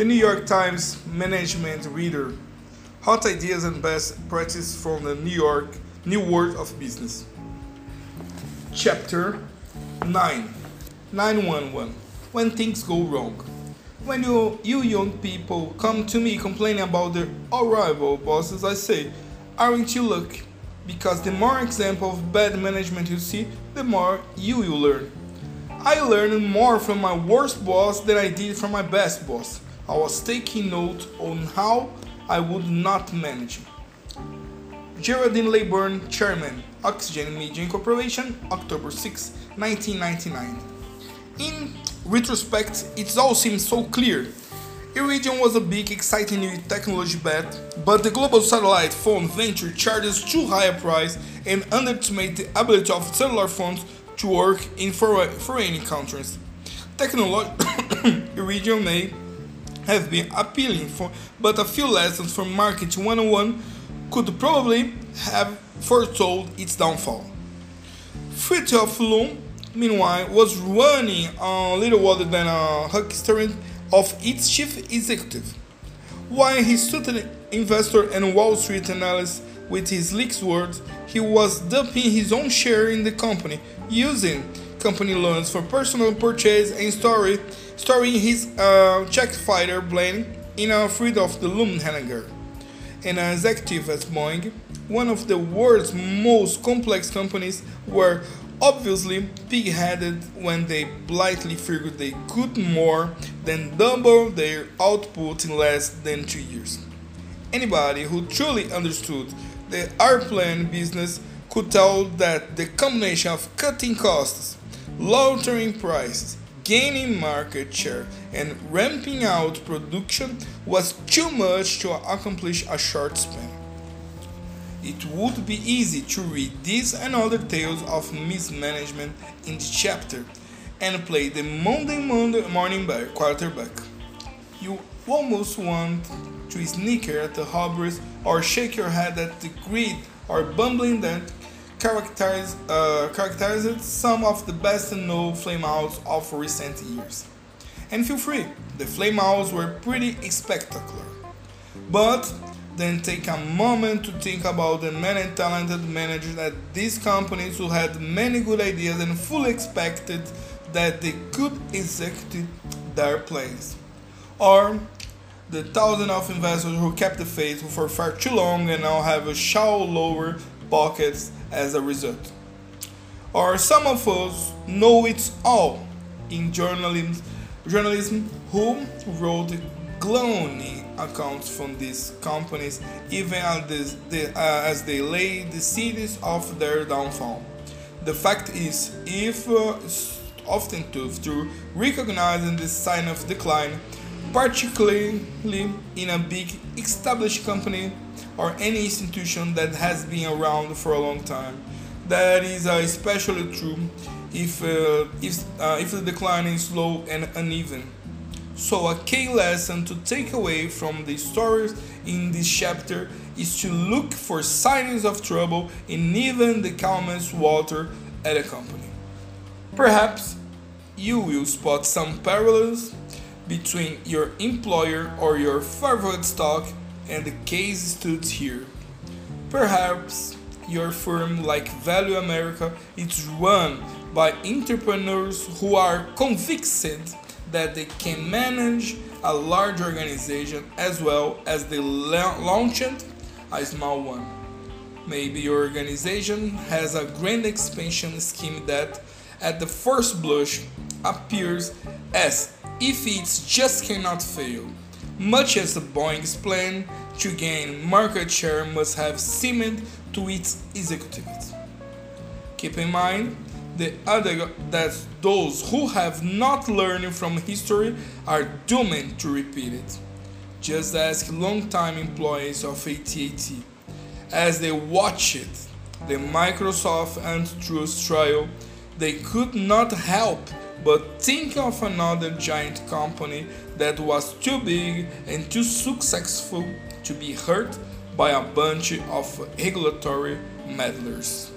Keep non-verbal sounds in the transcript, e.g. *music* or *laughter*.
The New York Times Management Reader Hot Ideas and Best Practices from the New York New World of Business. Chapter 9 911 When Things Go Wrong. When you, you young people come to me complaining about their horrible bosses, I say, aren't you lucky? Because the more example of bad management you see, the more you will learn. I learned more from my worst boss than I did from my best boss. I was taking note on how I would not manage. Geraldine Laybourne, Chairman, Oxygen Media Incorporation, October 6, 1999. In retrospect, it all seems so clear. Iridium was a big, exciting new technology bet, but the global satellite phone venture charges too high a price and underestimates the ability of cellular phones to work in foreign countries. Technology *coughs* Iridium may have been appealing for, but a few lessons from Marketing 101 could probably have foretold its downfall. Fruit of the Loom, meanwhile, was running a little other than a huckster of its chief executive. While he suited investor and Wall Street analysts with his slick words, he was dumping his own share in the company, using company loans for personal purchase and story, storing his uh, Czech fighter plane in a fleet of the Lufthansa. An executive at Boeing, one of the world's most complex companies, were obviously pig-headed when they blithely figured they could more than double their output in less than two years. Anybody who truly understood the airplane business could tell that the combination of cutting costs, lowering prices, gaining market share, and ramping out production was too much to accomplish a short span. It would be easy to read these and other tales of mismanagement in the chapter and play the Monday, Monday morning quarterback. You almost want to snicker at the hubris or shake your head at the greed or bumbling that characterize, uh, characterized some of the best known flameouts of recent years. And feel free, the flameouts were pretty spectacular. But then take a moment to think about the many talented managers at these companies who had many good ideas and fully expected that they could execute their plans. Or the thousands of investors who kept the faith for far too long and now have a shallow lower pockets as a result. Or some of us know it all in journalism, journalism who wrote glowing accounts from these companies even as they, uh, as they lay the seeds of their downfall. The fact is, if uh, often tough to recognizing the sign of decline, particularly in a big established company or any institution that has been around for a long time. That is uh, especially true if, uh, if, uh, if the decline is slow and uneven. So, a key lesson to take away from the stories in this chapter is to look for signs of trouble in even the calmest water at a company. Perhaps you will spot some parallels between your employer or your favorite stock and the case stood here. Perhaps your firm, like Value America, is run by entrepreneurs who are convinced that they can manage a large organization as well as they launched a small one. Maybe your organization has a grand expansion scheme that, at the first blush, appears as if it just cannot fail. Much as the Boeing's plan to gain market share must have seemed to its executives. Keep in mind the other that those who have not learned from history are doomed to repeat it. Just ask longtime employees of AT&T as they watched the Microsoft antitrust trial, they could not help but think of another giant company that was too big and too successful to be hurt by a bunch of regulatory meddlers.